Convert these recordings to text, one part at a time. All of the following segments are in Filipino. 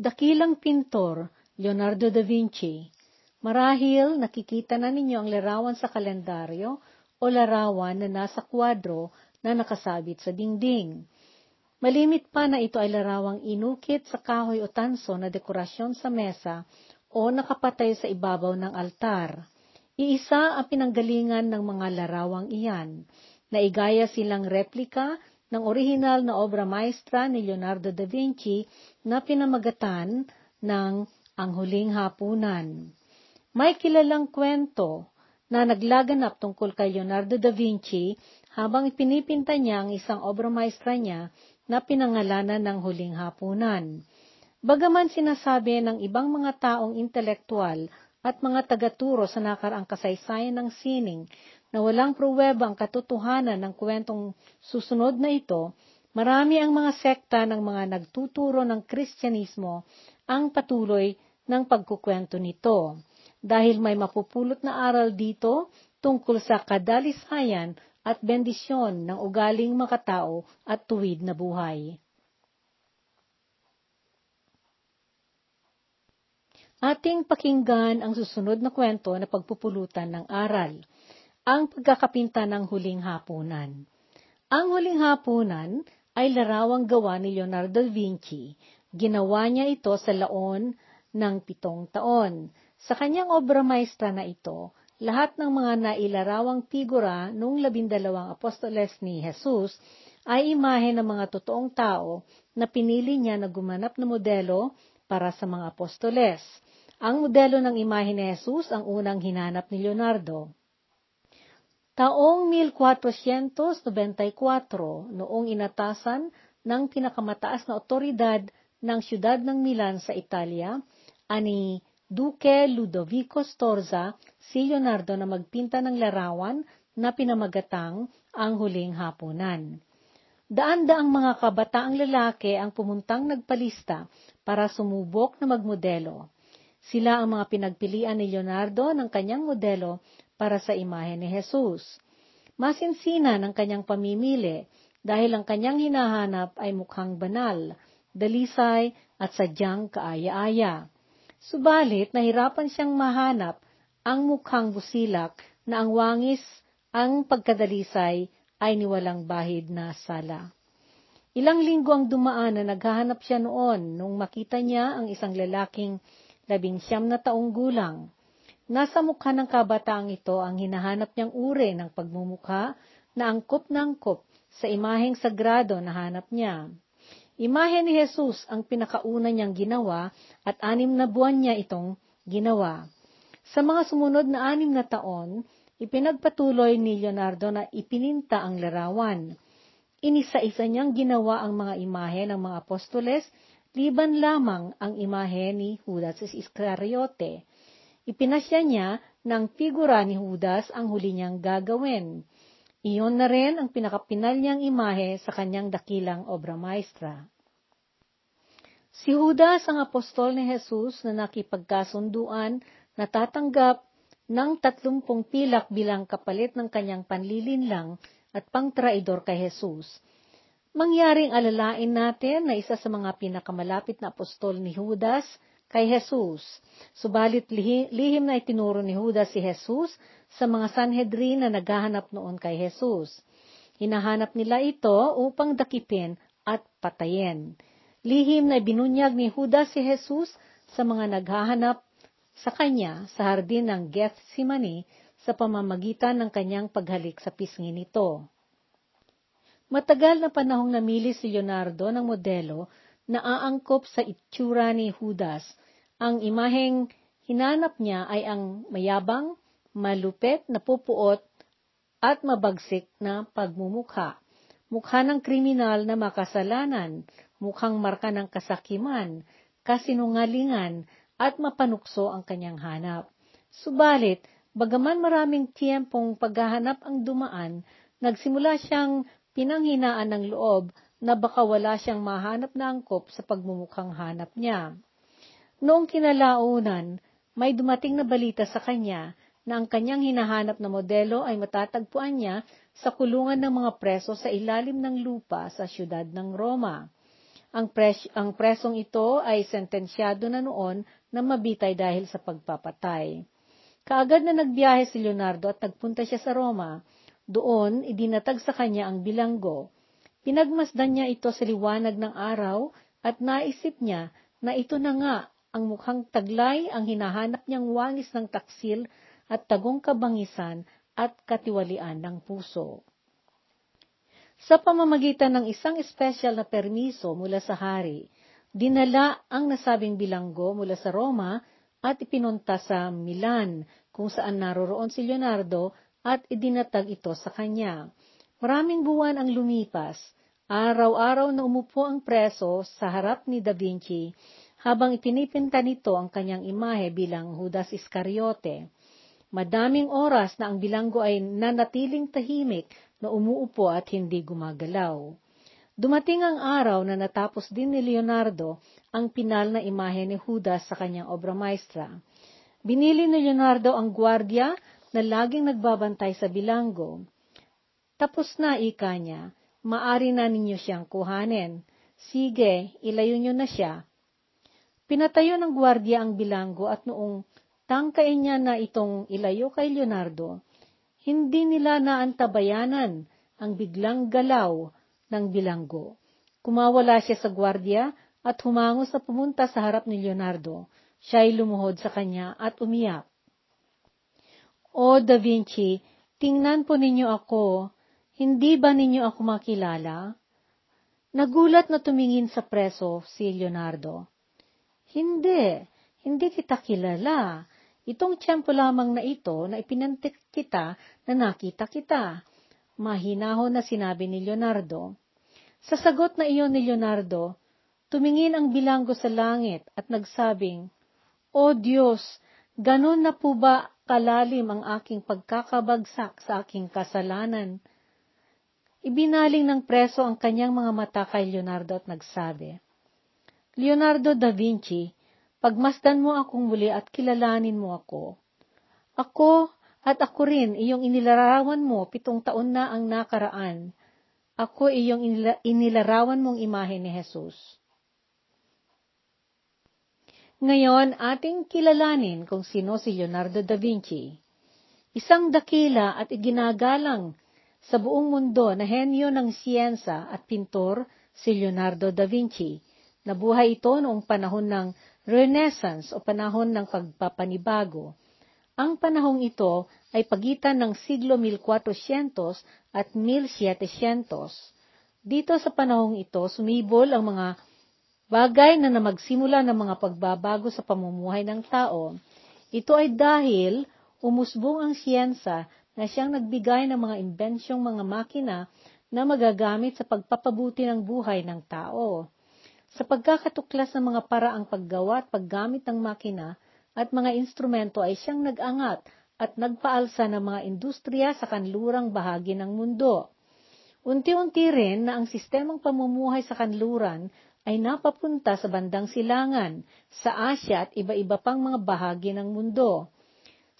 Dakilang pintor, Leonardo da Vinci. Marahil nakikita na ninyo ang larawan sa kalendaryo o larawan na nasa kwadro na nakasabit sa dingding. Malimit pa na ito ay larawang inukit sa kahoy o tanso na dekorasyon sa mesa o nakapatay sa ibabaw ng altar. Iisa ang pinanggalingan ng mga larawang iyan. Naigaya silang replika ng orihinal na obra maestra ni Leonardo da Vinci na pinamagatan ng Ang Huling Hapunan. May kilalang kwento na naglaganap tungkol kay Leonardo da Vinci habang ipinipinta niya ang isang obra maestra niya na pinangalanan ng huling hapunan. Bagaman sinasabi ng ibang mga taong intelektual at mga tagaturo sa nakaraang kasaysayan ng sining na walang pruweba ang katotohanan ng kwentong susunod na ito, marami ang mga sekta ng mga nagtuturo ng Kristyanismo ang patuloy ng pagkukwento nito. Dahil may mapupulot na aral dito tungkol sa kadalisayan at bendisyon ng ugaling makatao at tuwid na buhay. Ating pakinggan ang susunod na kwento na pagpupulutan ng aral, ang pagkakapinta ng huling hapunan. Ang huling hapunan ay larawang gawa ni Leonardo da Vinci. Ginawa niya ito sa laon ng pitong taon. Sa kanyang obra maestra na ito, lahat ng mga nailarawang figura noong labindalawang apostoles ni Jesus ay imahe ng mga totoong tao na pinili niya na gumanap na modelo para sa mga apostoles. Ang modelo ng imahe ni Jesus ang unang hinanap ni Leonardo. Taong 1494, noong inatasan ng pinakamataas na otoridad ng siyudad ng Milan sa Italia, ani Duque Ludovico Storza si Leonardo na magpinta ng larawan na pinamagatang ang huling hapunan. Daan-daang mga kabataang lalaki ang pumuntang nagpalista para sumubok na magmodelo. Sila ang mga pinagpilian ni Leonardo ng kanyang modelo para sa imahe ni Jesus. Masinsina ng kanyang pamimili dahil ang kanyang hinahanap ay mukhang banal, dalisay at sadyang kaaya-aya. Subalit, nahirapan siyang mahanap ang mukhang busilak na ang wangis ang pagkadalisay ay niwalang bahid na sala. Ilang linggo ang dumaan na naghahanap siya noon nung makita niya ang isang lalaking labing siyam na taong gulang. Nasa mukha ng kabataang ito ang hinahanap niyang uri ng pagmumukha na angkop na angkop sa imaheng sagrado na hanap niya. Imahe ni Jesus ang pinakauna niyang ginawa at anim na buwan niya itong ginawa. Sa mga sumunod na anim na taon, ipinagpatuloy ni Leonardo na ipininta ang larawan. Inisa-isa niyang ginawa ang mga imahe ng mga apostoles, liban lamang ang imahe ni Judas Iscariote. Ipinasya niya ng figura ni Judas ang huli niyang gagawin. Iyon na rin ang pinakapinal niyang imahe sa kanyang dakilang obra maestra. Si Judas ang apostol ni Jesus na nakipagkasunduan na tatanggap ng tatlumpong pilak bilang kapalit ng kanyang panlilinlang at pangtraidor kay Jesus. Mangyaring alalain natin na isa sa mga pinakamalapit na apostol ni Judas kay Jesus. Subalit lihim na itinuro ni Judas si Jesus sa mga Sanhedrin na naghahanap noon kay Jesus. Hinahanap nila ito upang dakipin at patayin. Lihim na binunyag ni Judas si Jesus sa mga naghahanap sa kanya sa hardin ng Gethsemane sa pamamagitan ng kanyang paghalik sa pisngi nito. Matagal na panahong namili si Leonardo ng modelo na aangkop sa itsura ni Judas ang imaheng hinanap niya ay ang mayabang, malupet na pupuot at mabagsik na pagmumukha. Mukha ng kriminal na makasalanan, mukhang marka ng kasakiman, kasinungalingan, at mapanukso ang kanyang hanap. Subalit, bagaman maraming tiyempong paghahanap ang dumaan, nagsimula siyang pinanghinaan ng loob na baka wala siyang mahanap na angkop sa pagmumukhang hanap niya. Noong kinalaunan, may dumating na balita sa kanya na ang kanyang hinahanap na modelo ay matatagpuan niya sa kulungan ng mga preso sa ilalim ng lupa sa siyudad ng Roma. ang, pres- ang presong ito ay sentensyado na noon na mabitay dahil sa pagpapatay. Kaagad na nagbiyahe si Leonardo at nagpunta siya sa Roma. Doon, idinatag sa kanya ang bilanggo. Pinagmasdan niya ito sa liwanag ng araw at naisip niya na ito na nga ang mukhang taglay ang hinahanap niyang wangis ng taksil at tagong kabangisan at katiwalian ng puso. Sa pamamagitan ng isang espesyal na permiso mula sa hari, dinala ang nasabing bilanggo mula sa Roma at ipinunta sa Milan, kung saan naroroon si Leonardo at idinatag ito sa kanya. Maraming buwan ang lumipas. Araw-araw na umupo ang preso sa harap ni Da Vinci habang ipinipinta nito ang kanyang imahe bilang Judas Iscariote. Madaming oras na ang bilanggo ay nanatiling tahimik na umuupo at hindi gumagalaw. Dumating ang araw na natapos din ni Leonardo ang pinal na imahe ni Judas sa kanyang obra maestra. Binili ni Leonardo ang gwardya na laging nagbabantay sa bilanggo. Tapos na, ika niya, maari na ninyo siyang kuhanin. Sige, ilayo nyo na siya. Pinatayo ng gwardya ang bilanggo at noong tangkain niya na itong ilayo kay Leonardo, hindi nila naantabayanan ang biglang galaw ng bilanggo. Kumawala siya sa gwardya at humango sa pumunta sa harap ni Leonardo. Siya ay lumuhod sa kanya at umiyak. O Da Vinci, tingnan po ninyo ako. Hindi ba ninyo ako makilala? Nagulat na tumingin sa preso si Leonardo. Hindi, hindi kita kilala. Itong tiyempo lamang na ito na ipinantik kita na nakita kita. Mahinahon na sinabi ni Leonardo. Sa sagot na iyon ni Leonardo, tumingin ang bilanggo sa langit at nagsabing, O Diyos, ganon na po ba kalalim ang aking pagkakabagsak sa aking kasalanan? Ibinaling ng preso ang kanyang mga mata kay Leonardo at nagsabi, Leonardo da Vinci, Pagmasdan mo akong muli at kilalanin mo ako. Ako at ako rin iyong inilarawan mo pitong taon na ang nakaraan. Ako iyong inilarawan mong imahe ni Jesus. Ngayon, ating kilalanin kung sino si Leonardo da Vinci. Isang dakila at iginagalang sa buong mundo na henyo ng siyensa at pintor si Leonardo da Vinci. Nabuhay ito noong panahon ng Renaissance o panahon ng pagpapanibago. Ang panahong ito ay pagitan ng siglo 1400 at 1700. Dito sa panahong ito, sumibol ang mga bagay na namagsimula ng mga pagbabago sa pamumuhay ng tao. Ito ay dahil umusbong ang siyensa na siyang nagbigay ng mga imbensyong mga makina na magagamit sa pagpapabuti ng buhay ng tao. Sa pagkakatuklas ng mga paraang paggawa at paggamit ng makina at mga instrumento ay siyang nag-angat at nagpaalsa ng mga industriya sa kanlurang bahagi ng mundo. Unti-unti rin na ang sistemang pamumuhay sa kanluran ay napapunta sa bandang silangan, sa Asya at iba-iba pang mga bahagi ng mundo.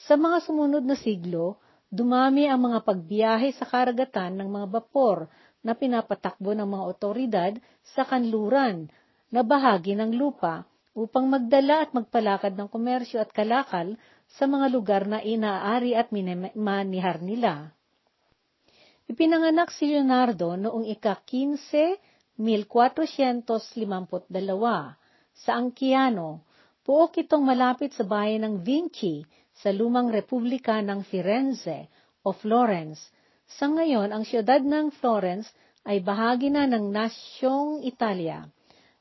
Sa mga sumunod na siglo, dumami ang mga pagbiyahe sa karagatan ng mga bapor na pinapatakbo ng mga otoridad sa kanluran na bahagi ng lupa upang magdala at magpalakad ng komersyo at kalakal sa mga lugar na inaari at manihar nila. Ipinanganak si Leonardo noong ika-15, 1452 sa Angkiano. Puok itong malapit sa bayan ng Vinci sa lumang republika ng Firenze o Florence. Sa ngayon, ang siyudad ng Florence ay bahagi na ng nasyong Italia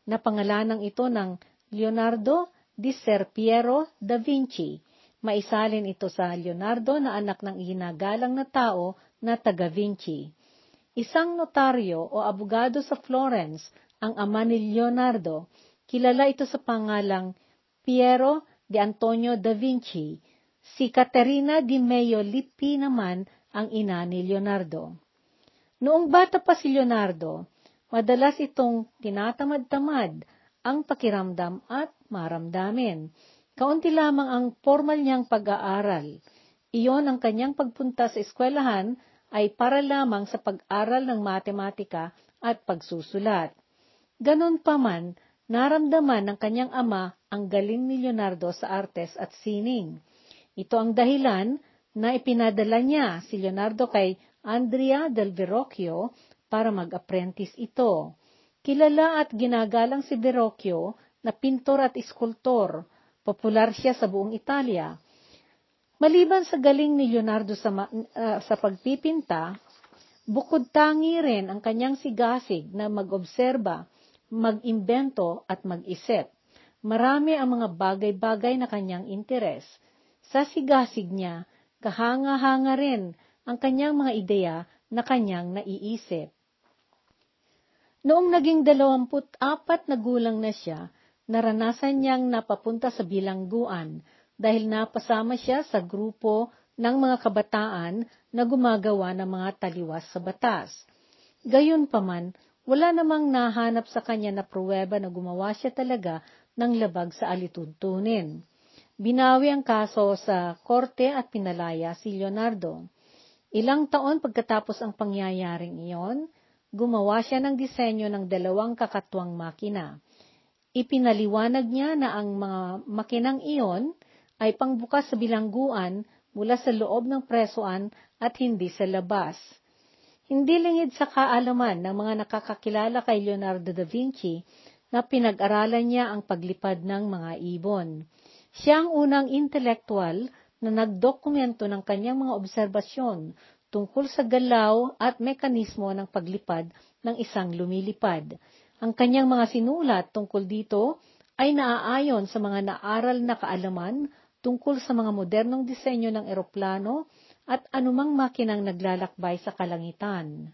na pangalanan ito ng Leonardo di Ser Piero da Vinci. Maisalin ito sa Leonardo na anak ng ihinagalang na tao na taga Vinci. Isang notaryo o abogado sa Florence ang ama ni Leonardo. Kilala ito sa pangalang Piero de Antonio da Vinci. Si Caterina di Meo Lippi naman ang ina ni Leonardo. Noong bata pa si Leonardo, Madalas itong tinatamad-tamad ang pakiramdam at maramdamin. Kaunti lamang ang formal niyang pag-aaral. Iyon ang kanyang pagpunta sa eskwelahan ay para lamang sa pag-aral ng matematika at pagsusulat. Ganon pa man, naramdaman ng kanyang ama ang galing ni Leonardo sa artes at sining. Ito ang dahilan na ipinadala niya si Leonardo kay Andrea del Verrocchio para mag-apprentice ito. Kilala at ginagalang si Verrocchio na pintor at iskultor. Popular siya sa buong Italia. Maliban sa galing ni Leonardo sa, uh, sa pagpipinta, bukod tangi rin ang kanyang sigasig na mag-obserba, mag-imbento at mag-isip. Marami ang mga bagay-bagay na kanyang interes – sa sigasig niya, kahanga-hanga rin ang kanyang mga ideya na kanyang naiisip. Noong naging dalawamput apat na gulang na siya, naranasan niyang napapunta sa bilangguan dahil napasama siya sa grupo ng mga kabataan na gumagawa ng mga taliwas sa batas. Gayunpaman, wala namang nahanap sa kanya na pruweba na gumawa siya talaga ng labag sa alituntunin. Binawi ang kaso sa korte at pinalaya si Leonardo. Ilang taon pagkatapos ang pangyayaring iyon, gumawa siya ng disenyo ng dalawang kakatwang makina. Ipinaliwanag niya na ang mga makinang iyon ay pangbukas sa bilangguan mula sa loob ng presoan at hindi sa labas. Hindi lingid sa kaalaman ng mga nakakakilala kay Leonardo da Vinci na pinag-aralan niya ang paglipad ng mga ibon. Siya ang unang intelektual na nagdokumento ng kanyang mga obserbasyon tungkol sa galaw at mekanismo ng paglipad ng isang lumilipad. Ang kanyang mga sinulat tungkol dito ay naaayon sa mga naaral na kaalaman tungkol sa mga modernong disenyo ng eroplano at anumang makinang naglalakbay sa kalangitan.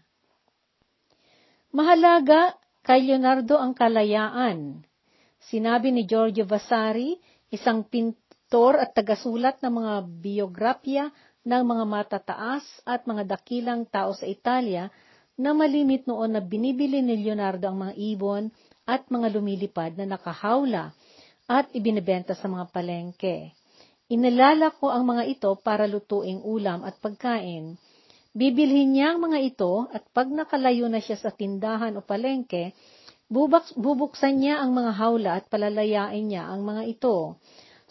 Mahalaga kay Leonardo ang kalayaan. Sinabi ni Giorgio Vasari isang pintor at tagasulat ng mga biografya ng mga matataas at mga dakilang tao sa Italia na malimit noon na binibili ni Leonardo ang mga ibon at mga lumilipad na nakahawla at ibinebenta sa mga palengke. Inalala ko ang mga ito para lutuing ulam at pagkain. Bibilhin niya ang mga ito at pag nakalayo na siya sa tindahan o palengke, Bubaks, bubuksan niya ang mga hawla at palalayain niya ang mga ito.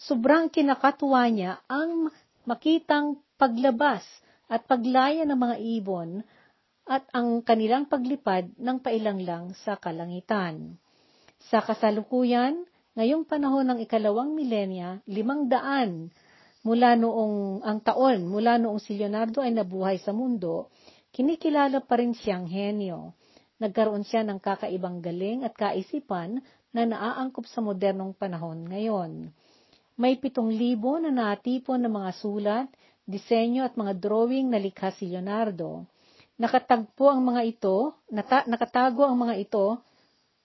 Sobrang kinakatuwa niya ang makitang paglabas at paglaya ng mga ibon at ang kanilang paglipad ng pailanglang sa kalangitan. Sa kasalukuyan, ngayong panahon ng ikalawang milenya, limang daan mula noong ang taon, mula noong si Leonardo ay nabuhay sa mundo, kinikilala pa rin siyang henyo nagkaroon siya ng kakaibang galing at kaisipan na naaangkop sa modernong panahon ngayon. May pitong libo na natipon ng mga sulat, disenyo at mga drawing na likha si Leonardo. Nakatagpo ang mga ito, nata, nakatago ang mga ito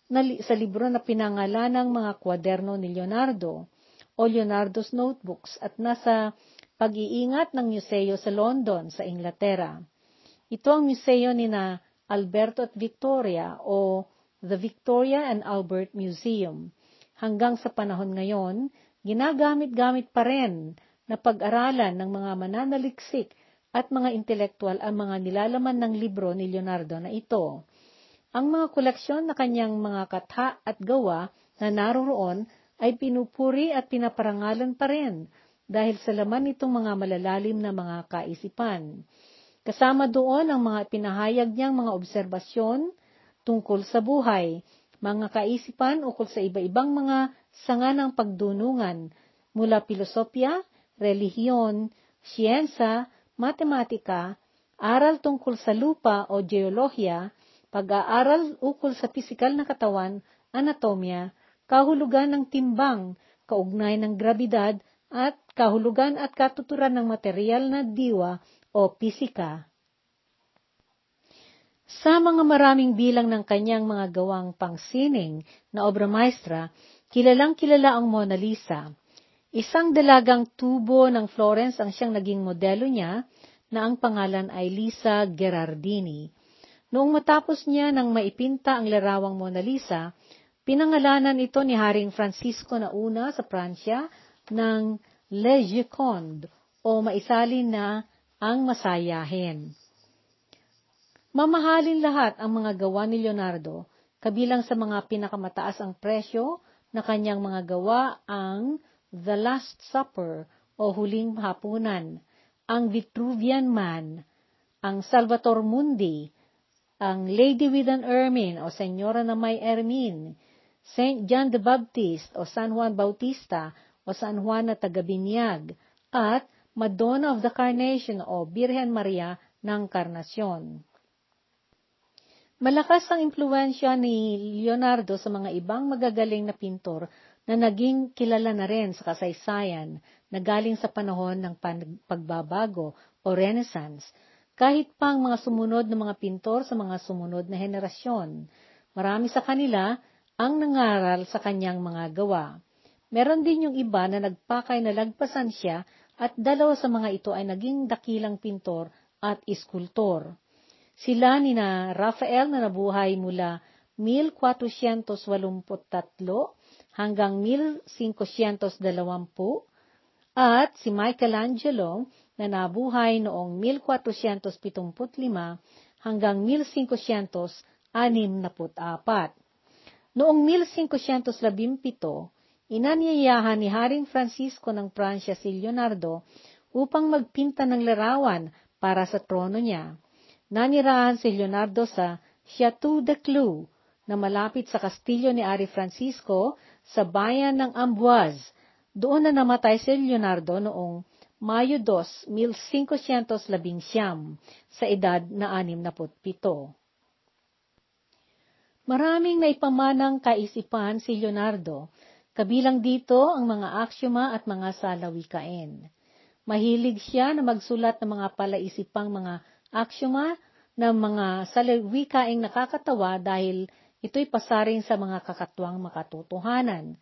na, sa libro na pinangalan ng mga kwaderno ni Leonardo o Leonardo's Notebooks at nasa pag-iingat ng museo sa London sa Inglaterra. Ito ang museo ni na Alberto at Victoria o The Victoria and Albert Museum. Hanggang sa panahon ngayon, ginagamit-gamit pa rin na pag-aralan ng mga mananaliksik at mga intelektual ang mga nilalaman ng libro ni Leonardo na ito. Ang mga koleksyon na kanyang mga katha at gawa na naroroon ay pinupuri at pinaparangalan pa rin dahil sa laman nitong mga malalalim na mga kaisipan. Kasama doon ang mga pinahayag niyang mga obserbasyon tungkol sa buhay, mga kaisipan ukol sa iba-ibang mga sanga ng pagdunungan mula pilosopya, relihiyon, siyensa, matematika, aral tungkol sa lupa o geolohiya, pag-aaral ukol sa pisikal na katawan, anatomya, kahulugan ng timbang, kaugnay ng grabidad, at kahulugan at katuturan ng material na diwa o pisika. Sa mga maraming bilang ng kanyang mga gawang pangsining na obra maestra, kilalang kilala ang Mona Lisa. Isang dalagang tubo ng Florence ang siyang naging modelo niya na ang pangalan ay Lisa Gherardini. Noong matapos niya nang maipinta ang larawang Mona Lisa, pinangalanan ito ni Haring Francisco na una sa Pransya ng Le Gioconde o maisalin na ang masayahin. Mamahalin lahat ang mga gawa ni Leonardo, Kabilang sa mga pinakamataas ang presyo na kanyang mga gawa ang The Last Supper o Huling Hapunan, ang Vitruvian Man, ang Salvator Mundi, ang Lady with an Ermine o Senyora na may Ermine, Saint John the Baptist o San Juan Bautista o San Juan na Tagabinyag, at Madonna of the Carnation o Birhen Maria ng Karnasyon. Malakas ang impluensya ni Leonardo sa mga ibang magagaling na pintor na naging kilala na rin sa kasaysayan na galing sa panahon ng pagbabago o Renaissance, kahit pa ang mga sumunod na mga pintor sa mga sumunod na henerasyon. Marami sa kanila ang nangaral sa kanyang mga gawa. Meron din yung iba na nagpakay na lagpasan siya at dalawa sa mga ito ay naging dakilang pintor at iskultor. Sila ni na Rafael na nabuhay mula 1483 hanggang 1520 at si Michelangelo na nabuhay noong 1475 hanggang 1564. Noong 1517, inanyayahan ni Haring Francisco ng Pransya si Leonardo upang magpinta ng larawan para sa trono niya nanirahan si Leonardo sa Chateau de Clou na malapit sa kastilyo ni Ari Francisco sa bayan ng Amboise. Doon na namatay si Leonardo noong Mayo 2, 1519 sa edad na 67. Maraming naipamanang kaisipan si Leonardo, kabilang dito ang mga aksyuma at mga salawikain. Mahilig siya na magsulat ng mga palaisipang mga aksyuma ng mga salawikaing nakakatawa dahil ito'y pasaring sa mga kakatwang makatotohanan.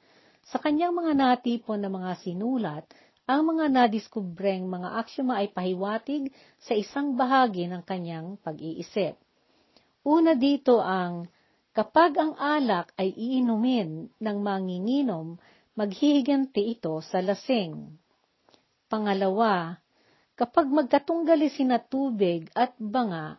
Sa kanyang mga natipon na mga sinulat, ang mga nadiskubreng mga aksyoma ay pahiwatig sa isang bahagi ng kanyang pag-iisip. Una dito ang, kapag ang alak ay iinumin ng manginginom, maghihiganti ito sa lasing. Pangalawa, kapag magkatunggali sina tubig at banga,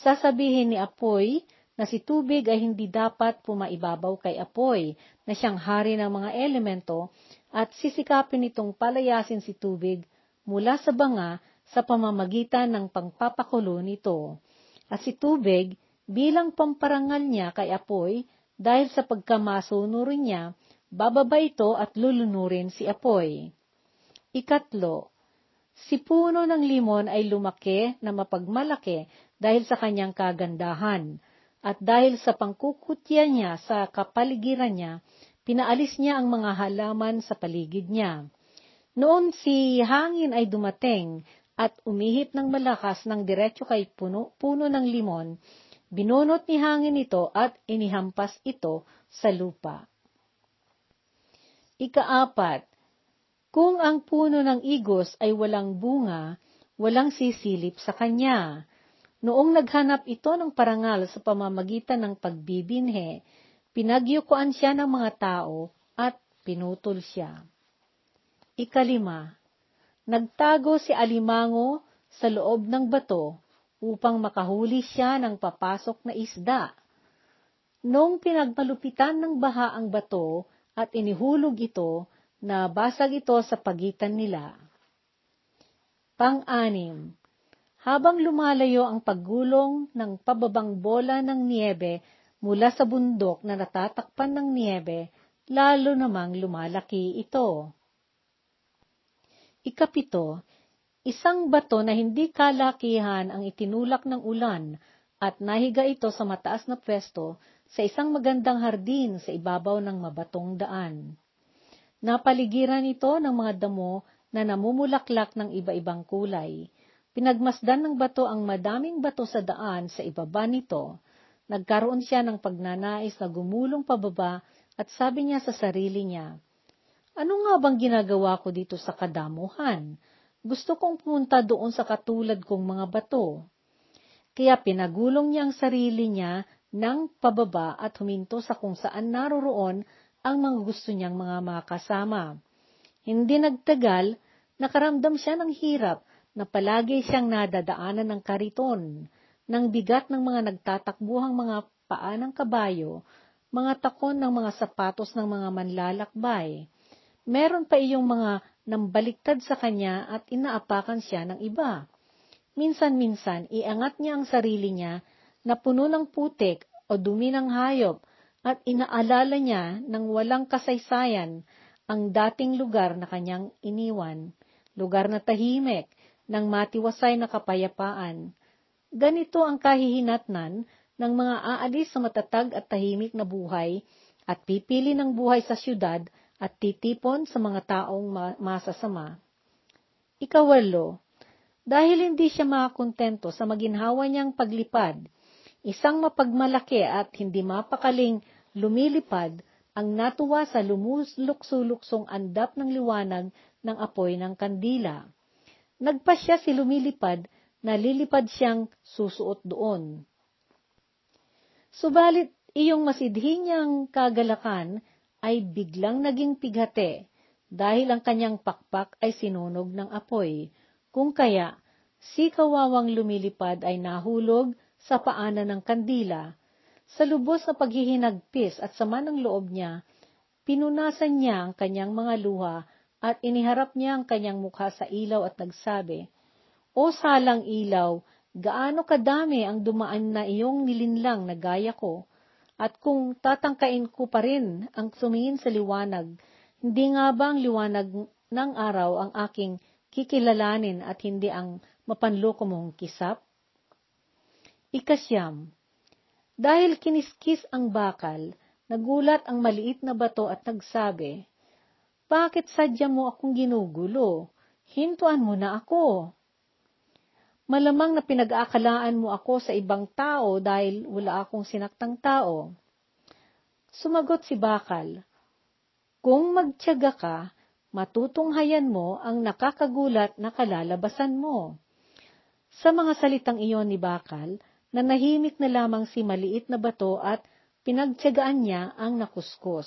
sasabihin ni Apoy na si tubig ay hindi dapat pumaibabaw kay Apoy na siyang hari ng mga elemento at sisikapin itong palayasin si tubig mula sa banga sa pamamagitan ng pangpapakulo nito. At si tubig bilang pamparangal niya kay Apoy dahil sa pagkamasunurin niya, bababa ito at lulunurin si Apoy. Ikatlo, si puno ng limon ay lumaki na mapagmalaki dahil sa kanyang kagandahan, at dahil sa pangkukutya niya sa kapaligiran niya, pinaalis niya ang mga halaman sa paligid niya. Noon si hangin ay dumating at umihip ng malakas ng diretso kay puno, puno ng limon, binunot ni hangin ito at inihampas ito sa lupa. Ikaapat, kung ang puno ng igos ay walang bunga, walang sisilip sa kanya. Noong naghanap ito ng parangal sa pamamagitan ng pagbibinhe, pinagyukuan siya ng mga tao at pinutol siya. Ikalima, nagtago si Alimango sa loob ng bato upang makahuli siya ng papasok na isda. Noong pinagmalupitan ng baha ang bato at inihulog ito, nabasag ito sa pagitan nila. Pang-anim, habang lumalayo ang paggulong ng pababang bola ng niebe mula sa bundok na natatakpan ng niebe, lalo namang lumalaki ito. Ikapito, isang bato na hindi kalakihan ang itinulak ng ulan at nahiga ito sa mataas na pwesto sa isang magandang hardin sa ibabaw ng mabatong daan. Napaligiran ito ng mga damo na namumulaklak ng iba-ibang kulay. Pinagmasdan ng bato ang madaming bato sa daan sa ibaba nito. Nagkaroon siya ng pagnanais na gumulong pababa at sabi niya sa sarili niya, Ano nga bang ginagawa ko dito sa kadamuhan? Gusto kong pumunta doon sa katulad kong mga bato. Kaya pinagulong niya ang sarili niya ng pababa at huminto sa kung saan naroroon ang mga gusto niyang mga makasama. Hindi nagtagal, nakaramdam siya ng hirap na palagi siyang nadadaanan ng kariton, ng bigat ng mga nagtatakbuhang mga paa ng kabayo, mga takon ng mga sapatos ng mga manlalakbay. Meron pa iyong mga nambaliktad sa kanya at inaapakan siya ng iba. Minsan-minsan, iangat niya ang sarili niya na puno ng putik o dumi ng hayop at inaalala niya ng walang kasaysayan ang dating lugar na kanyang iniwan, lugar na tahimik, ng matiwasay na kapayapaan. Ganito ang kahihinatnan ng mga aalis sa matatag at tahimik na buhay at pipili ng buhay sa syudad at titipon sa mga taong masasama. Ikawalo, dahil hindi siya makakontento sa maginhawa niyang paglipad, isang mapagmalaki at hindi mapakaling lumilipad ang natuwa sa lumuslok-suluksong andap ng liwanag ng apoy ng kandila. Nagpa siya si lumilipad na lilipad siyang susuot doon. Subalit, iyong masidhi niyang kagalakan ay biglang naging pighate dahil ang kanyang pakpak ay sinunog ng apoy, kung kaya si kawawang lumilipad ay nahulog sa paanan ng kandila sa lubos na paghihinagpis at sama ng loob niya, pinunasan niya ang kanyang mga luha at iniharap niya ang kanyang mukha sa ilaw at nagsabi, O salang ilaw, gaano kadami ang dumaan na iyong nilinlang na gaya ko, at kung tatangkain ko pa rin ang sumingin sa liwanag, hindi nga ba ang liwanag ng araw ang aking kikilalanin at hindi ang mapanloko mong kisap? Ikasyam, dahil kiniskis ang bakal, nagulat ang maliit na bato at nagsabi, Bakit sadya mo akong ginugulo? Hintuan mo na ako. Malamang na pinag-aakalaan mo ako sa ibang tao dahil wala akong sinaktang tao. Sumagot si Bakal, Kung magtyaga ka, matutunghayan mo ang nakakagulat na kalalabasan mo. Sa mga salitang iyon ni Bakal, na nahimik na lamang si maliit na bato at pinagtyagaan niya ang nakuskus.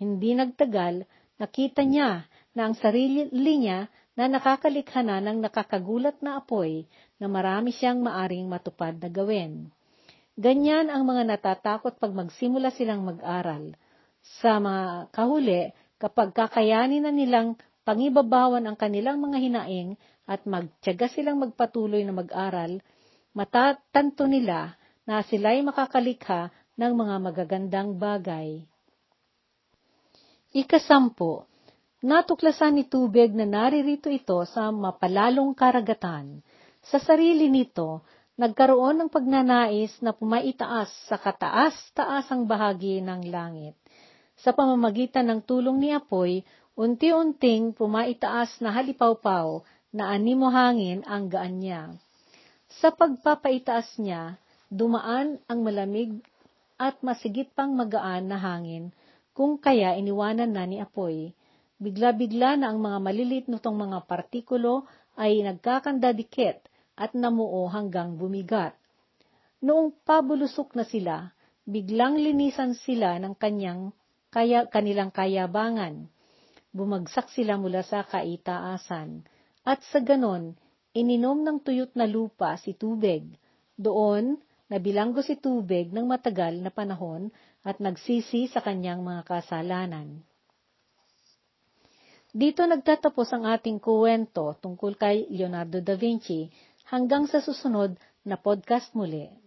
Hindi nagtagal, nakita niya na ang sarili niya na nakakalikha na ng nakakagulat na apoy na marami siyang maaring matupad na gawin. Ganyan ang mga natatakot pag magsimula silang mag-aral. Sa mga kahuli, kapag kakayanin na nilang pangibabawan ang kanilang mga hinaing at magtyaga silang magpatuloy na mag-aral, matatanto nila na sila'y makakalikha ng mga magagandang bagay. Ikasampo, natuklasan ni Tubig na naririto ito sa mapalalong karagatan. Sa sarili nito, nagkaroon ng pagnanais na pumaitaas sa kataas-taasang bahagi ng langit. Sa pamamagitan ng tulong ni Apoy, unti-unting pumaitaas na halipaw-paw na animo hangin ang gaan niya. Sa pagpapaitaas niya, dumaan ang malamig at masigit pang magaan na hangin, kung kaya iniwanan na ni Apoy. Bigla-bigla na ang mga malilit nitong mga partikulo ay nagkakandadikit at namuo hanggang bumigat. Noong pabulusok na sila, biglang linisan sila ng kanyang kaya, kanilang kayabangan. Bumagsak sila mula sa kaitaasan. At sa ganon, Ininom ng tuyot na lupa si tubig. Doon, nabilanggo si tubig ng matagal na panahon at nagsisi sa kanyang mga kasalanan. Dito nagtatapos ang ating kuwento tungkol kay Leonardo da Vinci hanggang sa susunod na podcast muli.